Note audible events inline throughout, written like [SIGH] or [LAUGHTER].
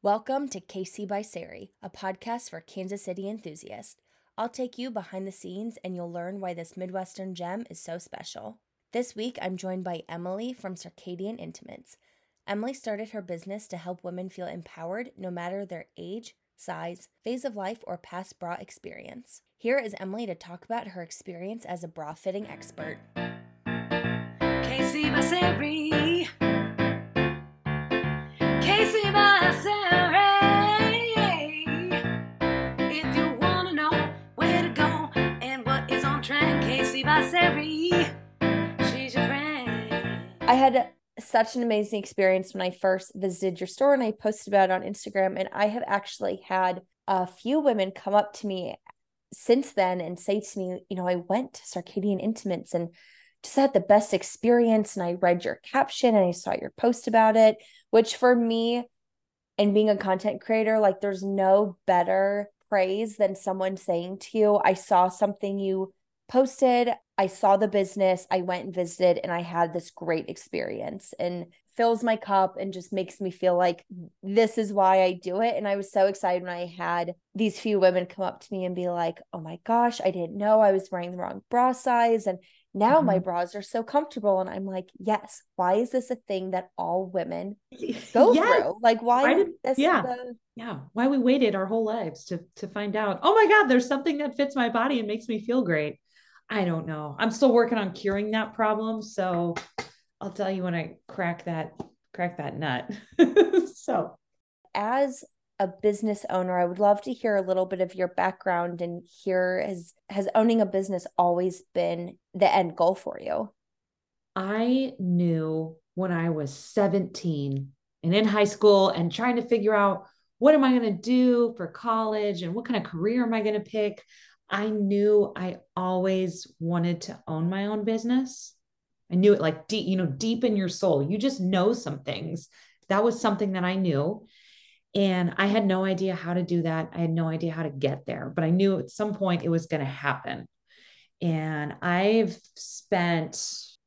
Welcome to KC by Sari, a podcast for Kansas City enthusiasts. I'll take you behind the scenes and you'll learn why this Midwestern gem is so special. This week, I'm joined by Emily from Circadian Intimates. Emily started her business to help women feel empowered no matter their age, size, phase of life, or past bra experience. Here is Emily to talk about her experience as a bra fitting expert. I had such an amazing experience when I first visited your store and I posted about it on Instagram. And I have actually had a few women come up to me since then and say to me, you know, I went to Circadian Intimates and just had the best experience. And I read your caption and I saw your post about it, which for me, and being a content creator, like there's no better praise than someone saying to you, I saw something you posted, I saw the business, I went and visited, and I had this great experience and fills my cup and just makes me feel like this is why I do it. And I was so excited when I had these few women come up to me and be like, oh my gosh, I didn't know I was wearing the wrong bra size. And now mm-hmm. my bras are so comfortable. And I'm like, yes, why is this a thing that all women [LAUGHS] go yes. through? Like, why, why did, this yeah. The... Yeah. Why we waited our whole lives to to find out, oh my God, there's something that fits my body and makes me feel great. I don't know. I'm still working on curing that problem. So I'll tell you when I crack that crack that nut. [LAUGHS] so as a business owner, I would love to hear a little bit of your background and hear has has owning a business always been the end goal for you? I knew when I was 17 and in high school and trying to figure out what am I going to do for college and what kind of career am I going to pick? I knew I always wanted to own my own business. I knew it like deep, you know, deep in your soul. You just know some things. That was something that I knew. And I had no idea how to do that. I had no idea how to get there, but I knew at some point it was going to happen. And I've spent,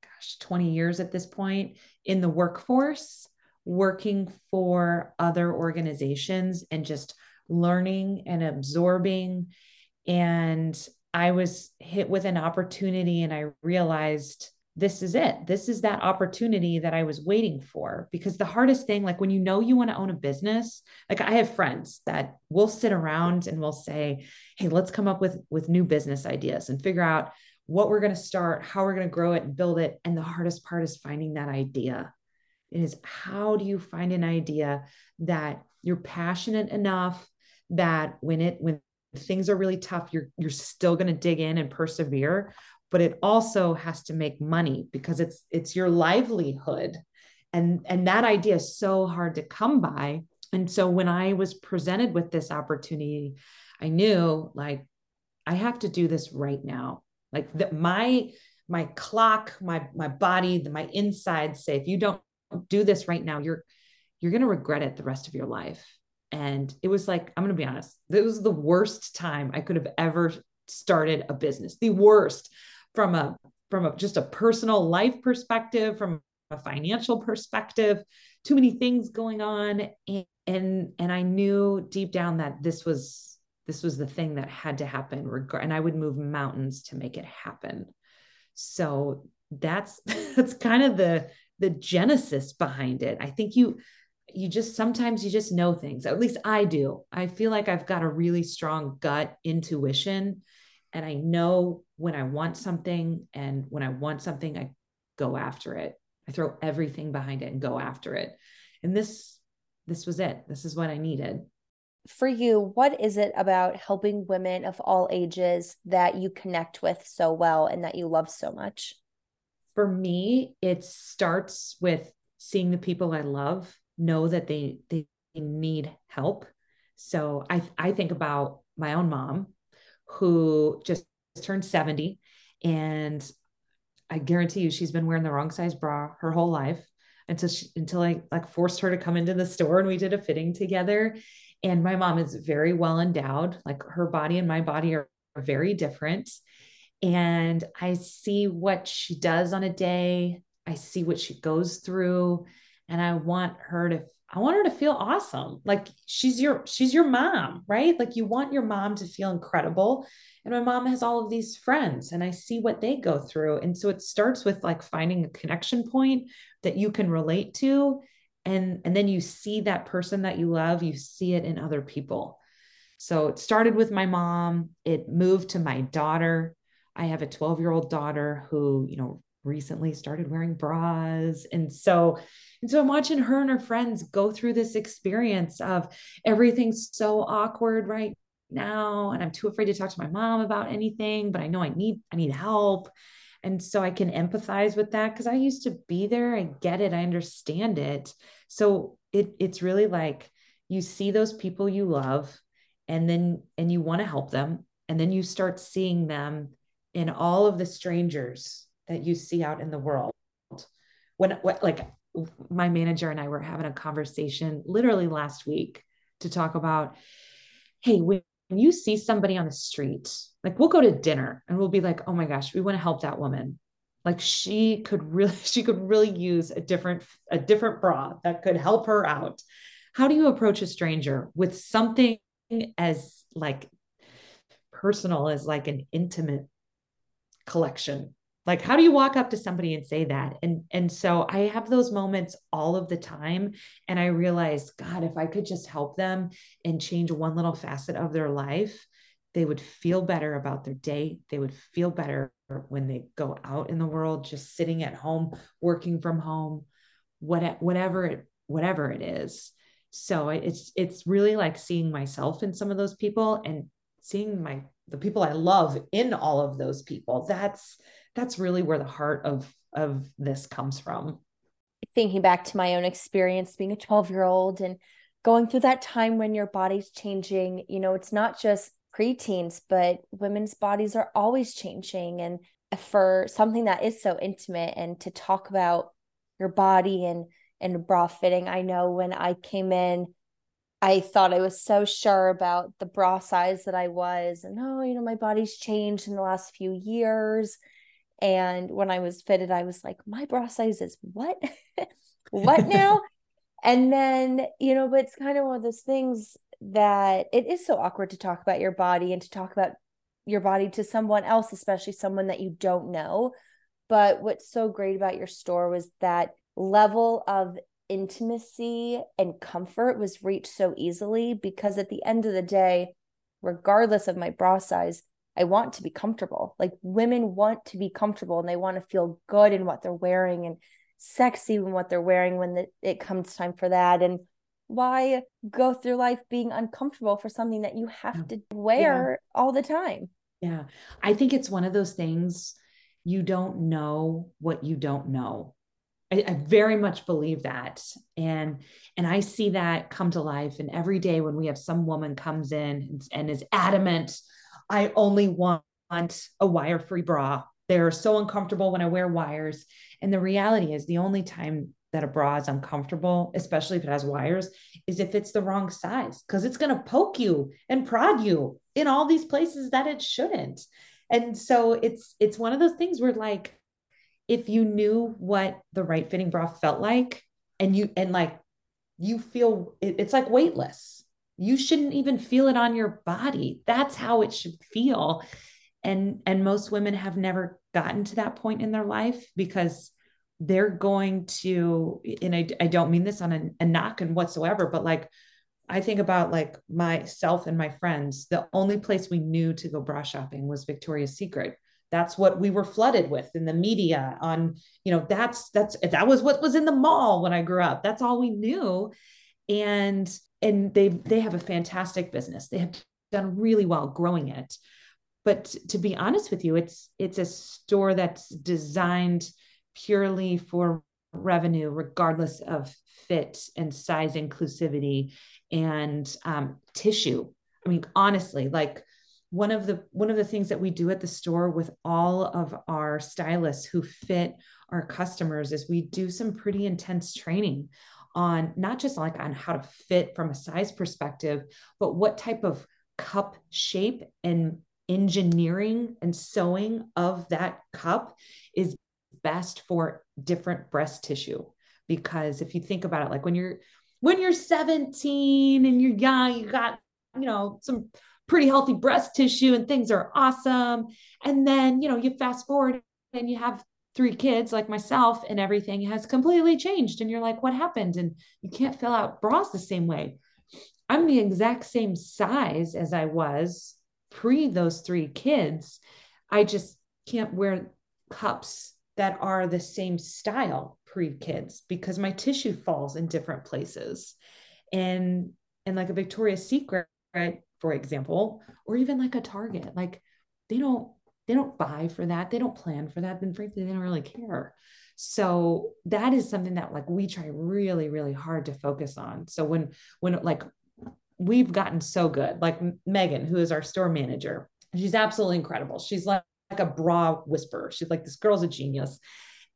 gosh, 20 years at this point in the workforce, working for other organizations and just learning and absorbing and I was hit with an opportunity and I realized this is it. This is that opportunity that I was waiting for. Because the hardest thing, like when you know you want to own a business, like I have friends that will sit around and will say, Hey, let's come up with, with new business ideas and figure out what we're going to start, how we're going to grow it and build it. And the hardest part is finding that idea. It is how do you find an idea that you're passionate enough that when it when things are really tough you're you're still going to dig in and persevere but it also has to make money because it's it's your livelihood. And and that idea is so hard to come by. And so when i was presented with this opportunity i knew like i have to do this right now. Like that my my clock my my body my insides say if you don't do this right now you're you're going to regret it the rest of your life and it was like, I'm going to be honest, it was the worst time I could have ever started a business. The worst from a from a just a personal life perspective, from a financial perspective, too many things going on and and, and I knew deep down that this was this was the thing that had to happen and I would move mountains to make it happen. So that's [LAUGHS] that's kind of the the genesis behind it. I think you you just sometimes you just know things. At least I do. I feel like I've got a really strong gut intuition and I know when I want something and when I want something I go after it. I throw everything behind it and go after it. And this this was it. This is what I needed. For you, what is it about helping women of all ages that you connect with so well and that you love so much? For me, it starts with seeing the people I love know that they they need help. So I I think about my own mom who just turned 70 and I guarantee you she's been wearing the wrong size bra her whole life until she, until I like forced her to come into the store and we did a fitting together. And my mom is very well endowed. Like her body and my body are, are very different. And I see what she does on a day. I see what she goes through and I want her to I want her to feel awesome. Like she's your she's your mom, right? Like you want your mom to feel incredible. And my mom has all of these friends and I see what they go through. And so it starts with like finding a connection point that you can relate to and and then you see that person that you love, you see it in other people. So it started with my mom, it moved to my daughter. I have a 12-year-old daughter who, you know, recently started wearing bras. And so, and so I'm watching her and her friends go through this experience of everything's so awkward right now. And I'm too afraid to talk to my mom about anything, but I know I need, I need help. And so I can empathize with that because I used to be there. I get it. I understand it. So it it's really like you see those people you love and then and you want to help them. And then you start seeing them in all of the strangers that you see out in the world. When, like my manager and I were having a conversation literally last week to talk about, hey, when you see somebody on the street, like we'll go to dinner and we'll be like, oh my gosh, we want to help that woman. Like she could really, [LAUGHS] she could really use a different, a different bra that could help her out. How do you approach a stranger with something as like personal as like an intimate collection like how do you walk up to somebody and say that? And and so i have those moments all of the time and i realize god if i could just help them and change one little facet of their life they would feel better about their day. They would feel better when they go out in the world just sitting at home working from home what, whatever it whatever it is. So it's it's really like seeing myself in some of those people and seeing my the people i love in all of those people. That's that's really where the heart of of this comes from thinking back to my own experience being a 12 year old and going through that time when your body's changing you know it's not just preteens but women's bodies are always changing and for something that is so intimate and to talk about your body and and bra fitting i know when i came in I thought I was so sure about the bra size that I was, and oh, you know, my body's changed in the last few years. And when I was fitted, I was like, my bra size is what? [LAUGHS] what now? [LAUGHS] and then, you know, but it's kind of one of those things that it is so awkward to talk about your body and to talk about your body to someone else, especially someone that you don't know. But what's so great about your store was that level of intimacy and comfort was reached so easily because at the end of the day, regardless of my bra size, I want to be comfortable. Like women want to be comfortable and they want to feel good in what they're wearing and sexy in what they're wearing when the, it comes time for that. And why go through life being uncomfortable for something that you have to wear yeah. all the time? Yeah. I think it's one of those things you don't know what you don't know. I, I, very much believe that. And and I see that come to life. And every day when we have some woman comes in and, and is adamant I only want a wire free bra. They're so uncomfortable when I wear wires. And the reality is, the only time that a bra is uncomfortable, especially if it has wires, is if it's the wrong size, because it's going to poke you and prod you in all these places that it shouldn't. And so it's it's one of those things where like if you knew what the right fitting bra felt like and you and like you feel it, it's like weightless you shouldn't even feel it on your body. That's how it should feel. And and most women have never gotten to that point in their life because they're going to and i, I don't mean this on a, a knock and whatsoever but like i think about like myself and my friends. The only place we knew to go bra shopping was victoria's secret. That's what we were flooded with in the media on you know that's that's that was what was in the mall when i grew up. That's all we knew. And and they they have a fantastic business. They have done really well growing it. But to be honest with you, it's it's a store that's designed purely for revenue, regardless of fit and size inclusivity and um, tissue. I mean, honestly, like one of the one of the things that we do at the store with all of our stylists who fit our customers is we do some pretty intense training on not just like on how to fit from a size perspective, but what type of cup shape and engineering and sewing of that cup is best for different breast tissue. Because if you think about it, like when you're when you're 17 and you're young, you got, you know, some pretty healthy breast tissue and things are awesome. And then, you know, you fast forward and you have three kids like myself and everything has completely changed. And you're like, what happened? And you can't fill out bras the same way. I'm the exact same size as I was pre those three kids. I just can't wear cups that are the same style pre kids because my tissue falls in different places. And and like a Victoria's Secret, for example, or even like a Target, like they don't they don't buy for that. They don't plan for that. Then frankly, they don't really care. So that is something that like we try really, really hard to focus on. So when when like we've gotten so good, like Megan, who is our store manager, she's absolutely incredible. She's like, like a bra whisperer. She's like, this girl's a genius.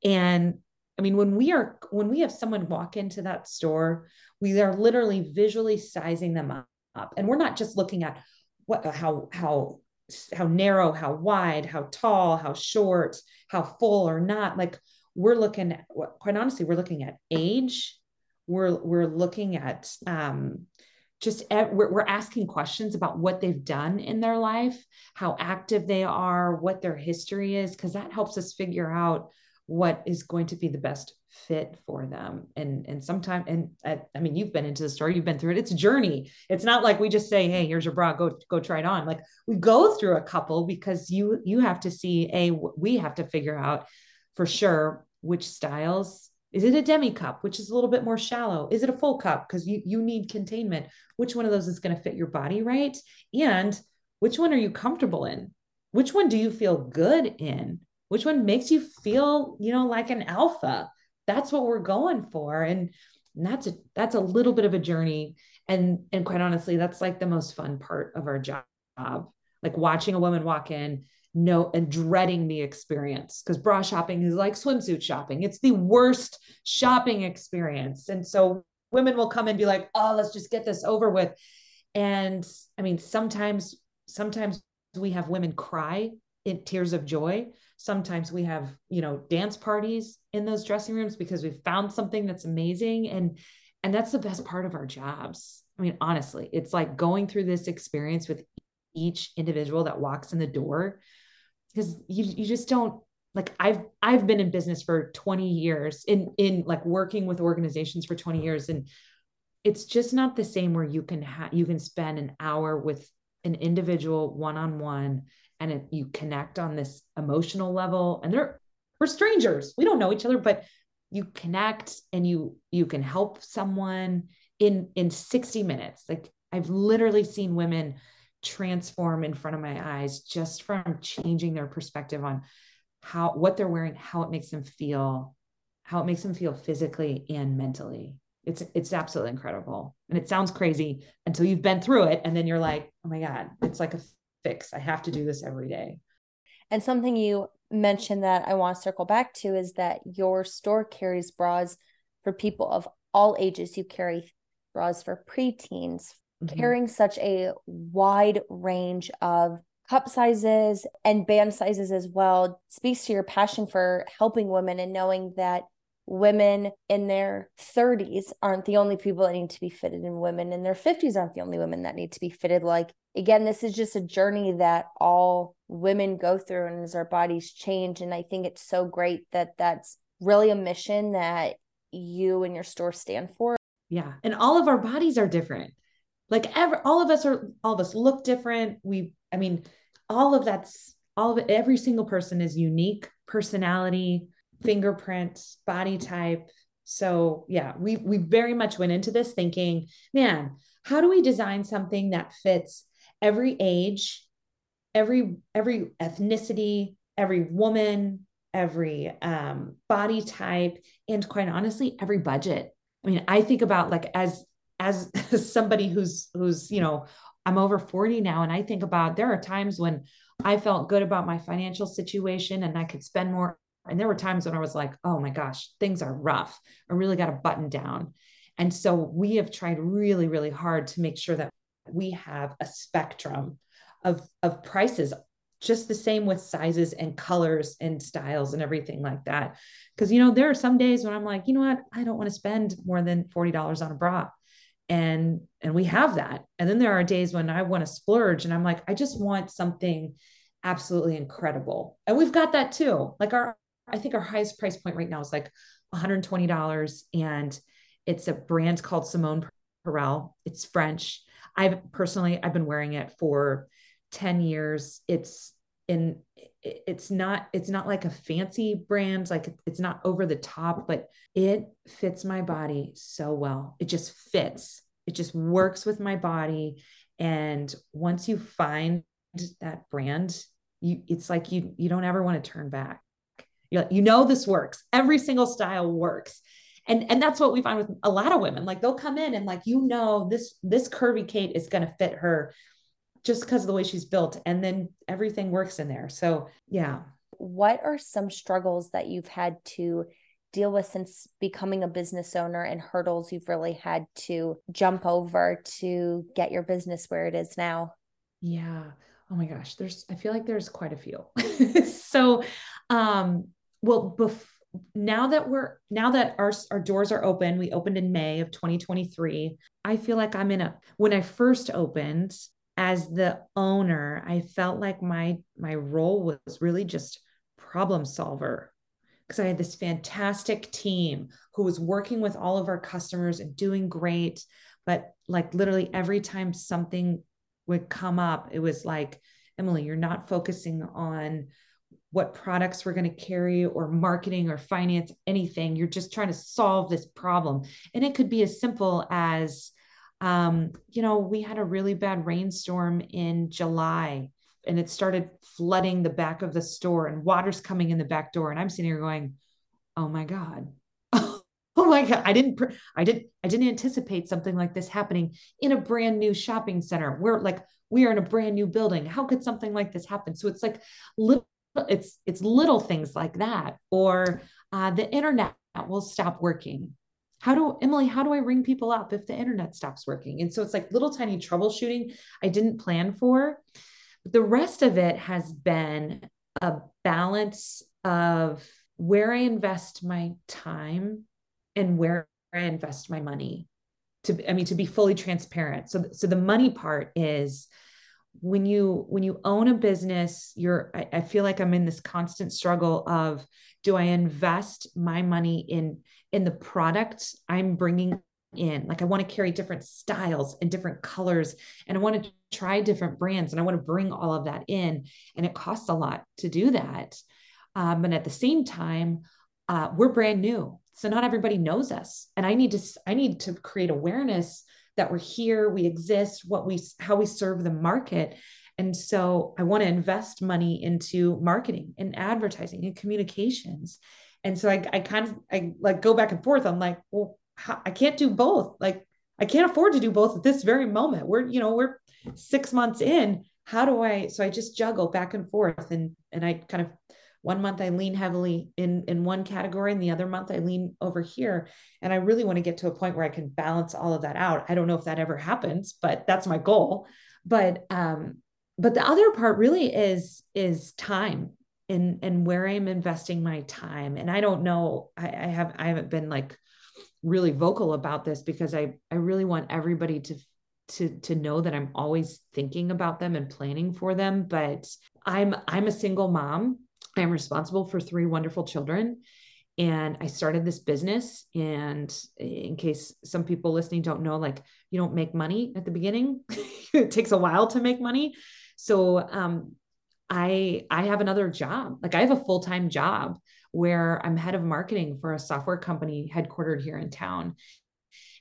And I mean, when we are when we have someone walk into that store, we are literally visually sizing them up. And we're not just looking at what how how how narrow, how wide, how tall, how short, how full or not. Like we're looking at quite honestly, we're looking at age. We're we're looking at um just we're, we're asking questions about what they've done in their life, how active they are, what their history is, because that helps us figure out what is going to be the best fit for them. And and sometimes and I, I, mean you've been into the store you've been through it. It's a journey. It's not like we just say hey here's your bra go go try it on. Like we go through a couple because you you have to see a we have to figure out for sure which styles. Is it a demi cup which is a little bit more shallow? Is it a full cup? Because you you need containment. Which one of those is going to fit your body right? And which one are you comfortable in? Which one do you feel good in which one makes you feel you know like an alpha? That's what we're going for. And, and that's a that's a little bit of a journey. And and quite honestly that's like the most fun part of our job like watching a woman walk in no and dreading the experience because bra shopping is like swimsuit shopping. It's the worst shopping experience. And so women will come and be like oh let's just get this over with. And i mean sometimes sometimes we have women cry in tears of joy sometimes we have you know dance parties in those dressing rooms because we've found something that's amazing. And and that's the best part of our jobs. I mean honestly it's like going through this experience with each individual that walks in the door because you, you just don't like i've i've been in business for 20 years in in like working with organizations for 20 years and it's just not the same where you can have you can spend an hour with an individual one-on-one and it, you connect on this emotional level and they're we're strangers we don't know each other but you connect and you you can help someone in in 60 minutes. Like i've literally seen women transform in front of my eyes just from changing their perspective on how what they're wearing how it makes them feel how it makes them feel physically and mentally. It's it's absolutely incredible. And it sounds crazy until you've been through it and then you're like oh my god it's like a fix. I have to do this every day. And something you mentioned that I want to circle back to is that your store carries bras for people of all ages. You carry bras for preteens, mm-hmm. carrying such a wide range of cup sizes and band sizes as well speaks to your passion for helping women and knowing that women in their 30s aren't the only people that need to be fitted and women in their 50s aren't the only women that need to be fitted like again this is just a journey that all women go through and as our bodies change and i think it's so great that that's really a mission that you and your store stand for. Yeah and all of our bodies are different. Like ever all of us are all of us look different. We i mean all of that's all of it every single person is unique personality fingerprint, body type. So yeah, we we very much went into this thinking, man, how do we design something that fits every age, every every ethnicity, every woman, every um, body type, and quite honestly, every budget. I mean, I think about like as as [LAUGHS] somebody who's who's you know I'm over 40 now, and I think about there are times when I felt good about my financial situation and I could spend more and there were times when I was like, oh my gosh, things are rough. I really got to button down. And so we have tried really, really hard to make sure that we have a spectrum of, of prices just the same with sizes and colors and styles and everything like that. Because, you know, there are some days when I'm like, you know what, I don't want to spend more than $40 on a bra. And and we have that. And then there are days when I want to splurge and I'm like, I just want something absolutely incredible. And we've got that too. Like our, I think our highest price point right now is like $120. And it's a brand called Simone Perele. It's French. I've personally, I've been wearing it for 10 years. It's in it's not it's not like a fancy brand like it's not over the top but it fits my body so well. It just fits. It just works with my body. And once you find that brand you it's like you you don't ever want to turn back. You you know this works. Every single style works and and that's what we find with a lot of women like they'll come in and like you know this this curvy kate is going to fit her just because of the way she's built and then everything works in there. So yeah. What are some struggles that you've had to deal with since becoming a business owner and hurdles you've really had to jump over to get your business where it is now? Yeah. Oh my gosh there's i feel like there's quite a few. [LAUGHS] So um well bef- now that we're now that our our doors are open we opened in may of 2023 i feel like i'm in a when i first opened as the owner i felt like my my role was really just problem solver. Because i had this fantastic team who was working with all of our customers and doing great. But like literally every time something would come up, it was like, Emily, you're not focusing on what products we're going to carry or marketing or finance, anything. You're just trying to solve this problem. And it could be as simple as, um, you know, we had a really bad rainstorm in July and it started flooding the back of the store and water's coming in the back door. And I'm sitting here going, oh my God, [LAUGHS] oh my god i didn't i didn't i didn't anticipate something like this happening in a brand new shopping center we're like we are in a brand new building how could something like this happen so it's like little it's it's little things like that or uh, the internet will stop working how do emily how do i ring people up if the internet stops working and so it's like little tiny troubleshooting i didn't plan for but the rest of it has been a balance of where i invest my time and where I invest my money. To I mean to be fully transparent. So so the money part is when you when you own a business you're I, I, feel like i'm in this constant struggle of do i invest my money in in the product i'm bringing in? Like i want to carry different styles and different colors and i want to try different brands and i want to bring all of that in and it costs a lot to do that. Um, and at the same time uh, we're brand new so not everybody knows us and i need to i need to create awareness that we're here we exist what we how we serve the market. And so i want to invest money into marketing and advertising and communications. And so i, I kind of i like go back and forth. I'm like well how, i can't do both. Like i can't afford to do both at this very moment. We're you know we're six months in. How do i so i just juggle back and forth and and i kind of one month I lean heavily in in one category and the other month I lean over here and I really want to get to a point where I can balance all of that out. I don't know if that ever happens, but that's my goal. But um but the other part really is is time and and where I'm investing my time. And I don't know I, I have I haven't been like really vocal about this because I I really want everybody to to to know that I'm always thinking about them and planning for them but I'm I'm a single mom I am responsible for three wonderful children. And I started this business. And in case some people listening don't know, like you don't make money at the beginning, [LAUGHS] it takes a while to make money. So um, I I have another job. Like I have a full time job where I'm head of marketing for a software company headquartered here in town.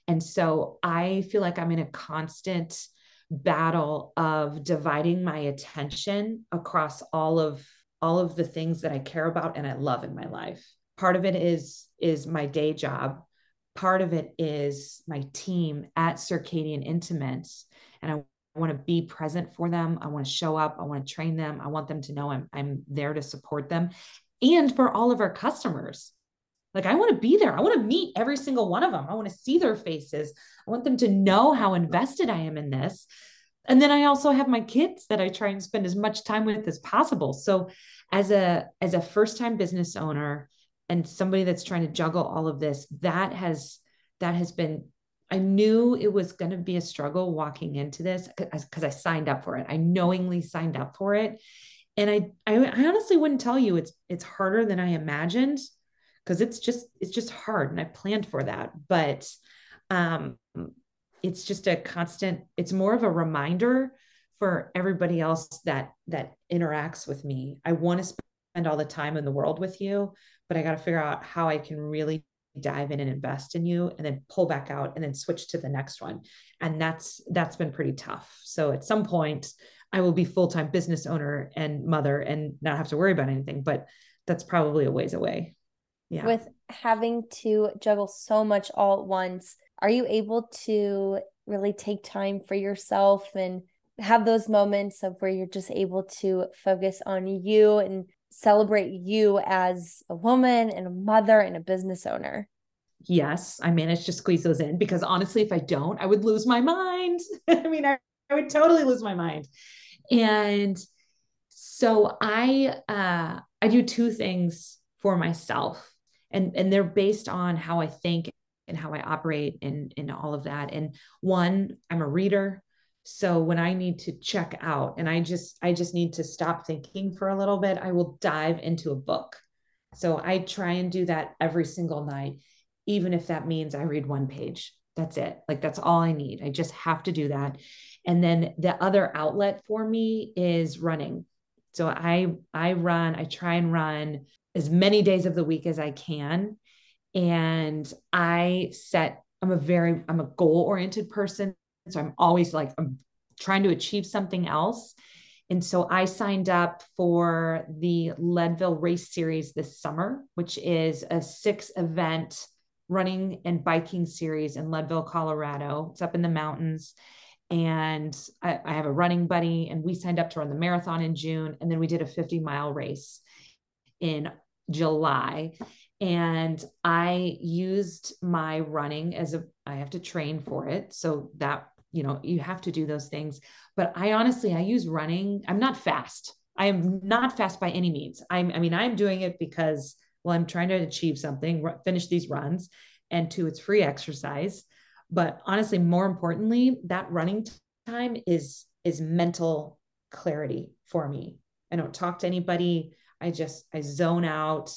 And so I feel like I'm in a constant battle of dividing my attention across all of all of the things that I care about and I love in my life. Part of it is is my day job. Part of it is my team at Circadian Intimates and I want to be present for them. I want to show up. I want to train them. I want them to know I'm I'm there to support them and for all of our customers. Like I want to be there. I want to meet every single one of them. I want to see their faces. I want them to know how invested I am in this and then I also have my kids that I try and spend as much time with as possible. So as a as a first time business owner and somebody that's trying to juggle all of this, that has that has been I knew it was going to be a struggle walking into this because I signed up for it. I knowingly signed up for it. And I, I, I honestly wouldn't tell you it's it's harder than I imagined because it's just it's just hard and I planned for that. But um it's just a constant, it's more of a reminder for everybody else that that interacts with me. I want to spend all the time in the world with you, but I got to figure out how I can really dive in and invest in you and then pull back out and then switch to the next one. And that's that's been pretty tough. So at some point i will be full-time business owner and mother and not have to worry about anything but that's probably a ways away. Yeah. With having to juggle so much all at once are you able to really take time for yourself and have those moments of where you're just able to focus on you and celebrate you as a woman and a mother and a business owner? Yes, I managed to squeeze those in because honestly, if I don't, I would lose my mind. [LAUGHS] I mean, I, I would totally lose my mind. And so I uh I do two things for myself and and they're based on how I think and how I operate and in all of that. And one, I'm a reader. So when i need to check out and i just i just need to stop thinking for a little bit i will dive into a book. So i try and do that every single night even if that means i read one page. That's it. Like that's all i need. I just have to do that. And then the other outlet for me is running. So i i run i try and run as many days of the week as i can and i set i'm a very i'm a goal oriented person so I'm always like, I'm trying to achieve something else. And so I signed up for the Leadville Race Series this summer, which is a six event running and biking series in Leadville, Colorado. It's up in the mountains. And I, I, have a running buddy, and we signed up to run the marathon in June. And then we did a 50 mile race in July. And I used my running as a, I have to train for it. So that you know you have to do those things. But i honestly i use running i'm not fast. I am not fast by any means. I'm i mean i'm doing it because well i'm trying to achieve something finish these runs. And two it's free exercise. But honestly more importantly that running time is is mental clarity for me. I don't talk to anybody. I just i zone out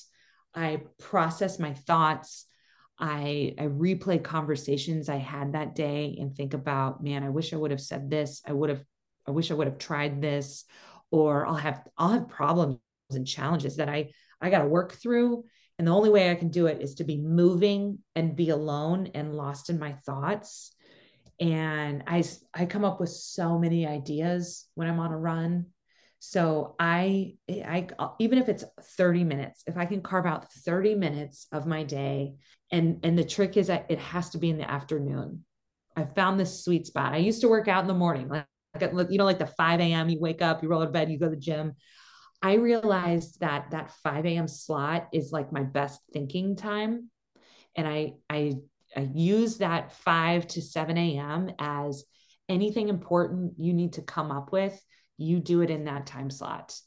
i process my thoughts I I replay conversations I had that day and think about, man, I wish I would have said this. I would have I wish I would have tried this or I'll have I'll have problems and challenges that I I got to work through and the only way I can do it is to be moving and be alone and lost in my thoughts. And I I come up with so many ideas when I'm on a run so I, I, even if it's 30 minutes, if I can carve out 30 minutes of my day, and and the trick is that it has to be in the afternoon. I found this sweet spot. I used to work out in the morning, like you know, like the 5 a.m. You wake up, you roll out of bed, you go to the gym. I realized that that 5 a.m. slot is like my best thinking time, and I I I use that 5 to 7 a.m. as anything important you need to come up with you do it in that time slot.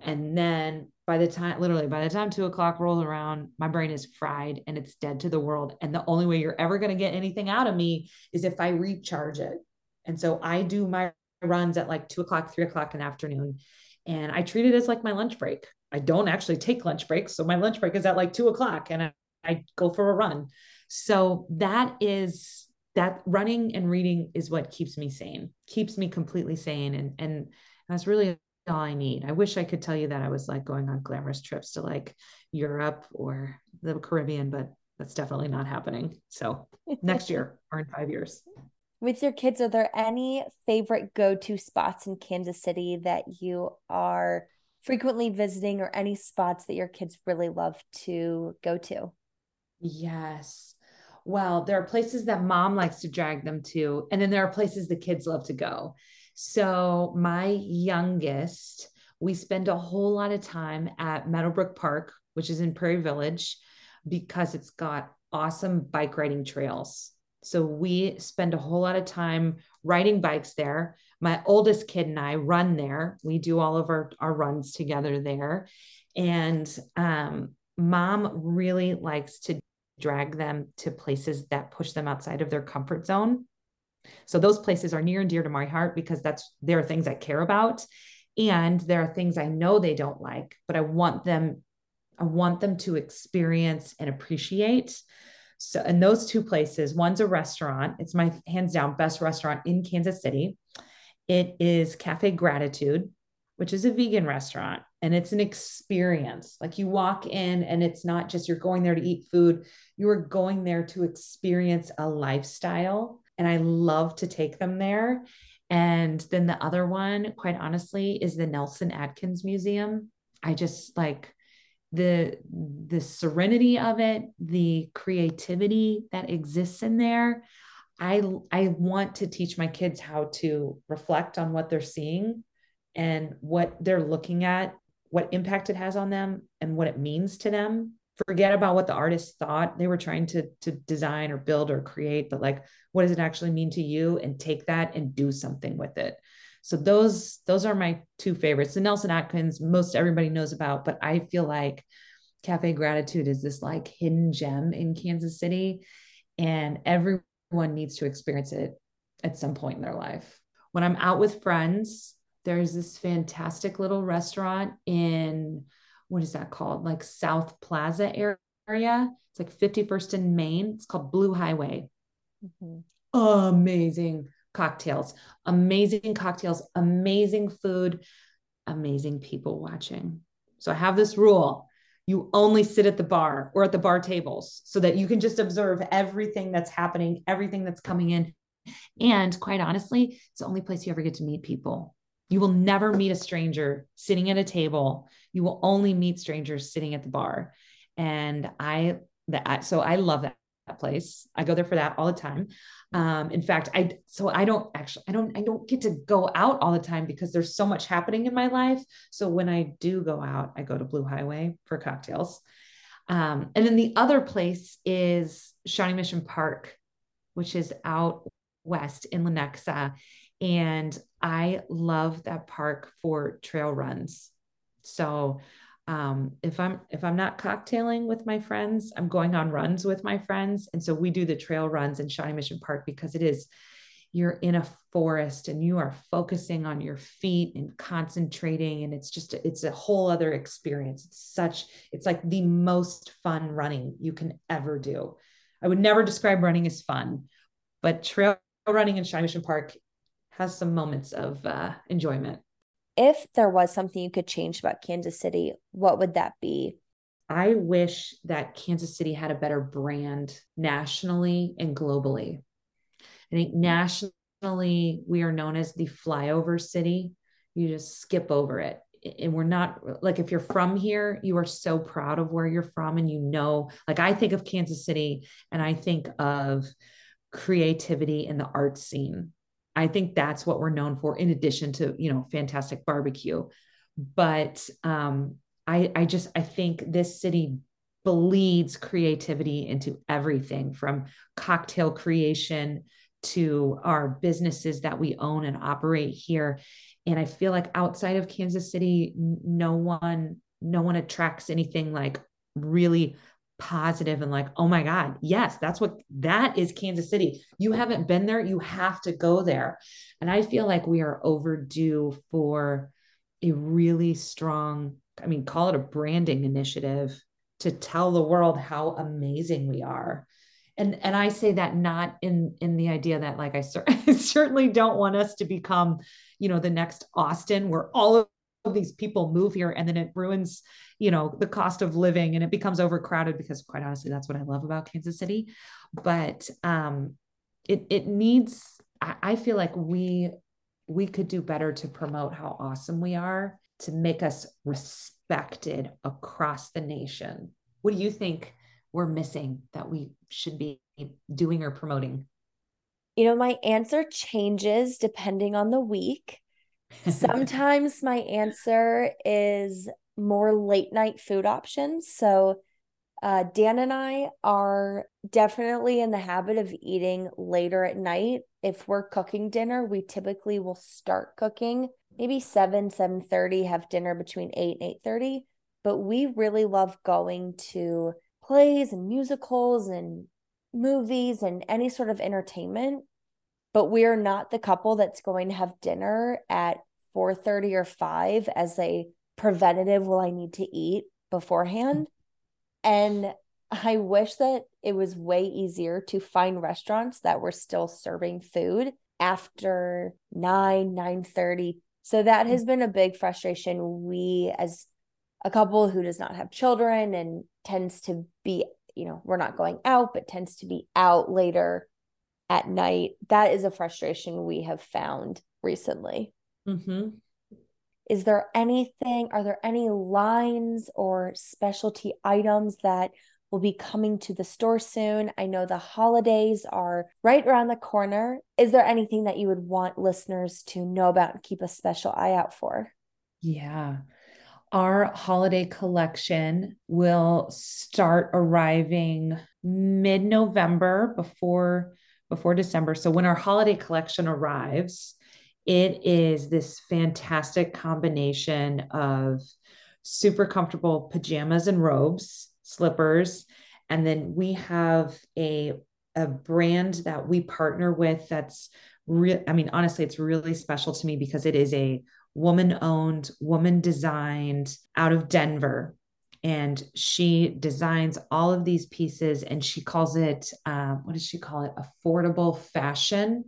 And then by the time, literally, by the time two o'clock rolls around, my brain is fried and it's dead to the world. And the only way you're ever going to get anything out of me is if I recharge it. And so I do my runs at like two o'clock, three o'clock in the afternoon. And I treat it as like my lunch break. I don't actually take lunch breaks. So my lunch break is at like two o'clock and I, I go for a run. So that is that running and reading is what keeps me sane, keeps me completely sane. And, and, that's really all I need. I wish I could tell you that I was like going on glamorous trips to like Europe or the Caribbean, but that's definitely not happening. So next year [LAUGHS] or in five years. With your kids, are there any favorite go to spots in Kansas City that you are frequently visiting or any spots that your kids really love to go to? Yes. Well, there are places that mom likes to drag them to, and then there are places the kids love to go. So my youngest, we spend a whole lot of time at Meadowbrook Park, which is in Prairie Village, because it's got awesome bike riding trails. So we spend a whole lot of time riding bikes there. My oldest kid and I run there. We do all of our, our runs together there. And um, mom really likes to drag them to places that push them outside of their comfort zone. So those places are near and dear to my heart because that's there are things I care about and there are things I know they don't like, but I want them I want them to experience and appreciate. So in those two places, one's a restaurant. It's my hands down best restaurant in Kansas City. It is Cafe Gratitude, which is a vegan restaurant and it's an experience. Like you walk in and it's not just you're going there to eat food, you are going there to experience a lifestyle and I love to take them there. And then the other one, quite honestly, is the Nelson Atkins Museum. I just like the the serenity of it, the creativity that exists in there. I I want to teach my kids how to reflect on what they're seeing and what they're looking at, what impact it has on them and what it means to them forget about what the artist thought they were trying to to design or build or create but like what does it actually mean to you? And take that and do something with it. So those those are my two favorites. The nelson atkins most everybody knows about but i feel like cafe gratitude is this like hidden gem in kansas city and everyone needs to experience it at some point in their life. When i'm out with friends there's this fantastic little restaurant in what is that called? Like South Plaza area. It's like 51st and Main. It's called Blue Highway. Mm-hmm. Amazing cocktails, amazing cocktails, amazing food, amazing people watching. So I have this rule you only sit at the bar or at the bar tables so that you can just observe everything that's happening, everything that's coming in. And quite honestly, it's the only place you ever get to meet people. You will never meet a stranger sitting at a table. You will only meet strangers sitting at the bar. And I that so I love that, that place. I go there for that all the time. Um, in fact, I so I don't actually I don't I don't get to go out all the time because there's so much happening in my life. So when I do go out, I go to Blue Highway for cocktails. Um, and then the other place is Shawnee Mission Park, which is out west in Lenexa. And I love that park for trail runs. So um, if I'm if I'm not cocktailing with my friends, I'm going on runs with my friends. And so we do the trail runs in Shawnee Mission Park because it is you're in a forest and you are focusing on your feet and concentrating and it's just it's a whole other experience it's such it's like the most fun running you can ever do i would never describe running as fun but trail running in Shawnee Mission Park has some moments of uh, enjoyment. If there was something you could change about Kansas City, what would that be? I wish that Kansas City had a better brand nationally and globally. I think nationally, we are known as the flyover city. You just skip over it. And we're not like if you're from here, you are so proud of where you're from. And you know, like I think of Kansas City and I think of creativity in the art scene I think that's what we're known for, in addition to you know fantastic barbecue. But um, I I just I think this city bleeds creativity into everything from cocktail creation to our businesses that we own and operate here. And I feel like outside of Kansas City, no one no one attracts anything like really positive and like, oh my God, yes, that's what that is Kansas City. You haven't been there, you have to go there. And I feel like we are overdue for a really strong, I mean, call it a branding initiative to tell the world how amazing we are. And and I say that not in in the idea that like I, cer- [LAUGHS] I certainly don't want us to become, you know, the next Austin where all of these people move here and then it ruins you know the cost of living and it becomes overcrowded because quite honestly that's what i love about kansas city. But um it it needs I, I feel like we we could do better to promote how awesome we are to make us respected across the nation. What do you think we're missing that we should be doing or promoting? You know my answer changes depending on the week [LAUGHS] Sometimes my answer is more late night food options. So Uh, Dan and I are definitely in the habit of eating later at night. If we're cooking dinner, we typically will start cooking maybe 7 7:30 have dinner between 8 and 8:30 but we really love going to plays and musicals and movies and any sort of entertainment but we're not the couple that's going to have dinner at 4:30 or 5 as a preventative will I need to eat? beforehand. And I wish that it was way easier to find restaurants that were still serving food after 9 9 30 so that has been a big frustration. We as a couple who does not have children and tends to be you know we're not going out but tends to be out later at night that is a frustration we have found recently Mm-hmm. is there anything are there any lines or specialty items that will be coming to the store soon i know the holidays are right around the corner is there anything that you would want listeners to know about and keep a special eye out for Yeah. Our holiday collection will start arriving mid-November before before December. So when our holiday collection arrives, it is this fantastic combination of super comfortable pajamas and robes, slippers, and then we have a a brand that we partner with that's real I mean honestly it's really special to me because it is a woman owned, woman designed out of Denver. And she designs all of these pieces and she calls it, uh, what does she call it? Affordable fashion.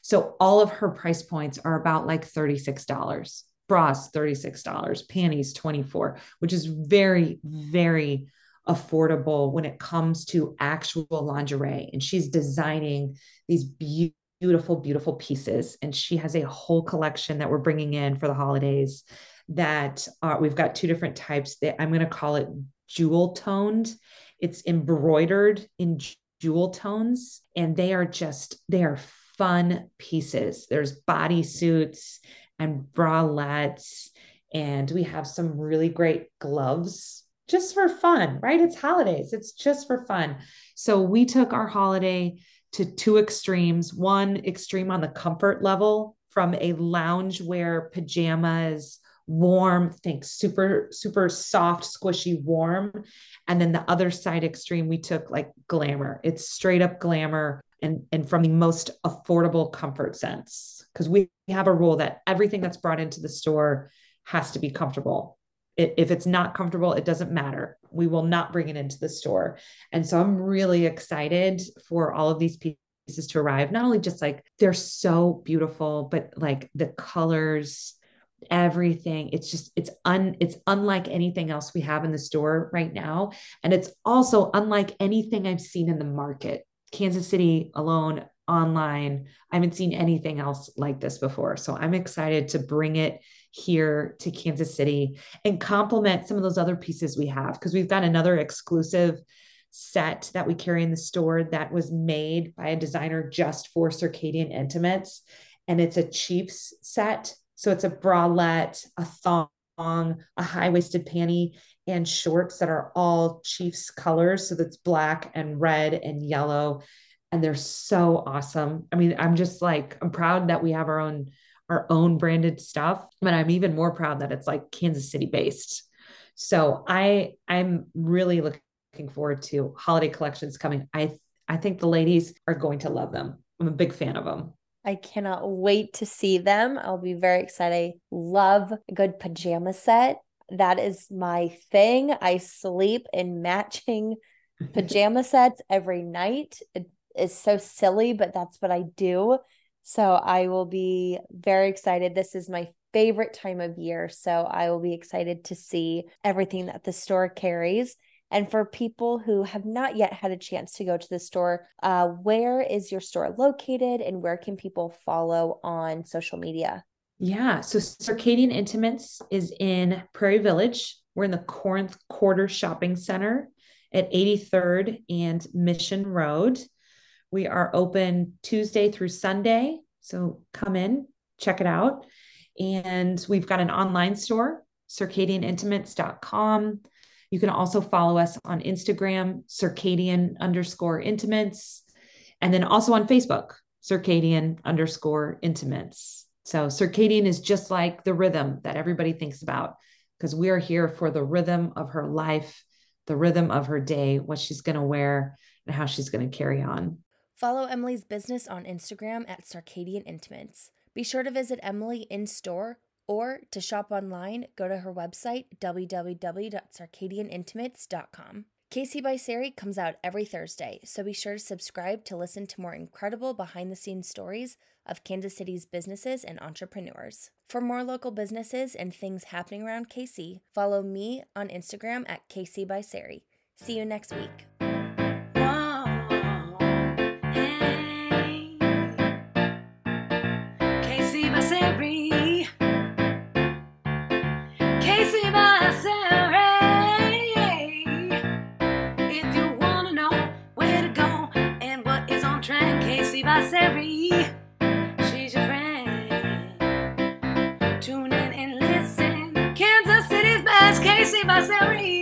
So all of her price points are about like $36. Bras, $36, panties, 24, which is very, very affordable when it comes to actual lingerie. And she's designing these beautiful beautiful, beautiful pieces. And she has a whole collection that we're bringing in for the holidays that uh, we've got two different types that I'm going to call it jewel toned. It's embroidered in jewel tones and they are just, they are fun pieces. There's bodysuits and bralettes and we have some really great gloves just for fun, right? It's holidays. It's just for fun. So we took our holiday to two extremes one extreme on the comfort level from a loungewear pajamas warm think super super soft squishy warm and then the other side extreme we took like glamour it's straight up glamour and and from the most affordable comfort sense because we have a rule that everything that's brought into the store has to be comfortable if it's not comfortable, it doesn't matter. We will not bring it into the store. And so I'm really excited for all of these pieces to arrive. Not only just like they're so beautiful, but like the colors, everything. It's just it's un it's unlike anything else we have in the store right now. And it's also unlike anything I've seen in the market. Kansas City alone online. I haven't seen anything else like this before. So I'm excited to bring it here to Kansas City and complement some of those other pieces we have because we've got another exclusive set that we carry in the store that was made by a designer just for circadian intimates and it's a chiefs set so it's a bralette a thong a high-waisted panty and shorts that are all chiefs colors. So that's black and red and yellow and they're so awesome. I mean i'm just like i'm proud that we have our own our own branded stuff but i'm even more proud that it's like kansas city based. So i i'm really looking forward to holiday collections coming. I i think the ladies are going to love them. I'm a big fan of them I cannot wait to see them. I'll be very excited. I love a good pajama set. That is my thing. I sleep in matching [LAUGHS] pajama sets every night. It is so silly, but that's what I do. So I will be very excited. This is my favorite time of year. So I will be excited to see everything that the store carries. And for people who have not yet had a chance to go to the store, uh, where is your store located and where can people follow on social media? Yeah. So Circadian Intimates is in Prairie Village. We're in the Corinth Quarter Shopping Center at 83rd and Mission Road. We are open Tuesday through Sunday. So come in, check it out. And we've got an online store, circadianintimates.com. You can also follow us on Instagram, circadian underscore intimates, and then also on Facebook, circadian underscore intimates. So circadian is just like the rhythm that everybody thinks about because we are here for the rhythm of her life, the rhythm of her day, what she's going to wear, and how she's going to carry on. Follow Emily's business on Instagram at Circadian Intimates. Be sure to visit Emily in store or to shop online, go to her website, www.circadianintimates.com. KC by Sari comes out every Thursday, so be sure to subscribe to listen to more incredible behind the scenes stories of Kansas City's businesses and entrepreneurs. For more local businesses and things happening around KC, follow me on Instagram at KC by Sari. See you next week. KC